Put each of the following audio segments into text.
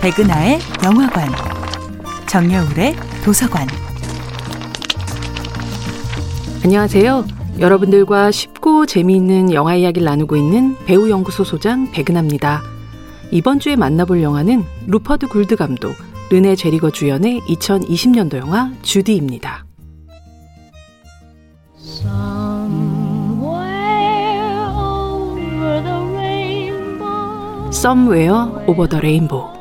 백은하의 영화관, 정여울의 도서관. 안녕하세요. 여러분들과 쉽고 재미있는 영화 이야기를 나누고 있는 배우 연구소 소장 백은하입니다. 이번 주에 만나볼 영화는 루퍼드 굴드 감독, 르네 제리거 주연의 2020년도 영화 주디입니다. Somewhere over the rainbow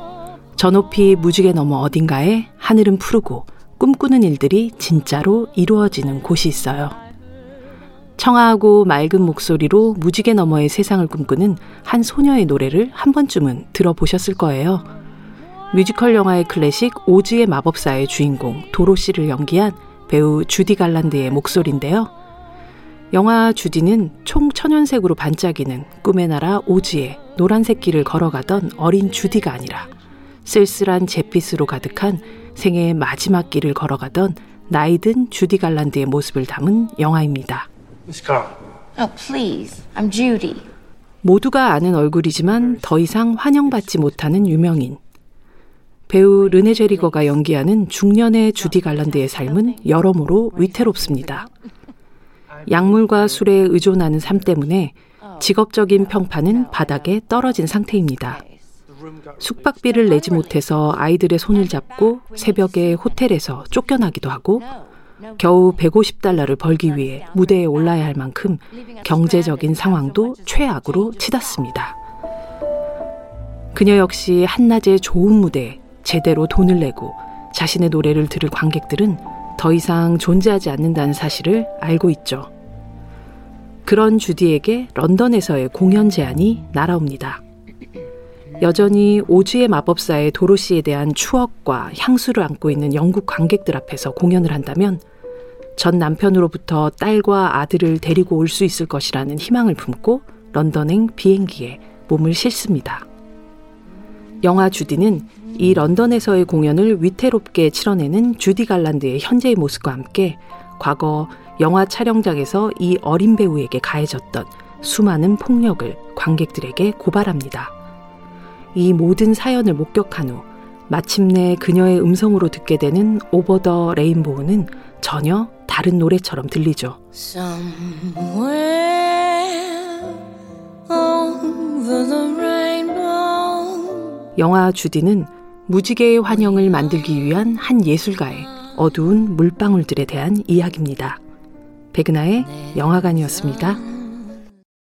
저 높이 무지개 너머 어딘가에 하늘은 푸르고 꿈꾸는 일들이 진짜로 이루어지는 곳이 있어요. 청아하고 맑은 목소리로 무지개 너머의 세상을 꿈꾸는 한 소녀의 노래를 한 번쯤은 들어보셨을 거예요. 뮤지컬 영화의 클래식 오즈의 마법사의 주인공 도로시를 연기한 배우 주디 갈란드의 목소리인데요. 영화 주디는 총 천연색으로 반짝이는 꿈의 나라 오즈의 노란색 길을 걸어가던 어린 주디가 아니라 쓸쓸한 잿빛으로 가득한 생애의 마지막 길을 걸어가던 나이든 주디 갈란드의 모습을 담은 영화입니다. Miss Carl. Oh, please. I'm Judy. 모두가 아는 얼굴이지만 더 이상 환영받지 못하는 유명인. 배우 르네 제리거가 연기하는 중년의 주디 갈란드의 삶은 여러모로 위태롭습니다. 약물과 술에 의존하는 삶 때문에 직업적인 평판은 바닥에 떨어진 상태입니다. 숙박비를 내지 못해서 아이들의 손을 잡고 새벽에 호텔에서 쫓겨나기도 하고 겨우 150달러를 벌기 위해 무대에 올라야 할 만큼 경제적인 상황도 최악으로 치닫습니다. 그녀 역시 한낮에 좋은 무대에 제대로 돈을 내고 자신의 노래를 들을 관객들은 더 이상 존재하지 않는다는 사실을 알고 있죠. 그런 주디에게 런던에서의 공연 제안이 날아옵니다. 여전히 오즈의 마법사의 도로시에 대한 추억과 향수를 안고 있는 영국 관객들 앞에서 공연을 한다면 전 남편으로부터 딸과 아들을 데리고 올 수 있을 것이라는 희망을 품고 런던행 비행기에 몸을 실습니다. 영화 주디는 이 런던에서의 공연을 위태롭게 치러내는 주디 갈란드의 현재의 모습과 함께 과거 영화 촬영장에서 이 어린 배우에게 가해졌던 수많은 폭력을 관객들에게 고발합니다. 이 모든 사연을 목격한 후 마침내 그녀의 음성으로 듣게 되는 오버 더 레인보우는 전혀 다른 노래처럼 들리죠. 영화 주디는 무지개의 환영을 만들기 위한 한 예술가의 어두운 물방울들에 대한 이야기입니다. 백은하의 영화관이었습니다.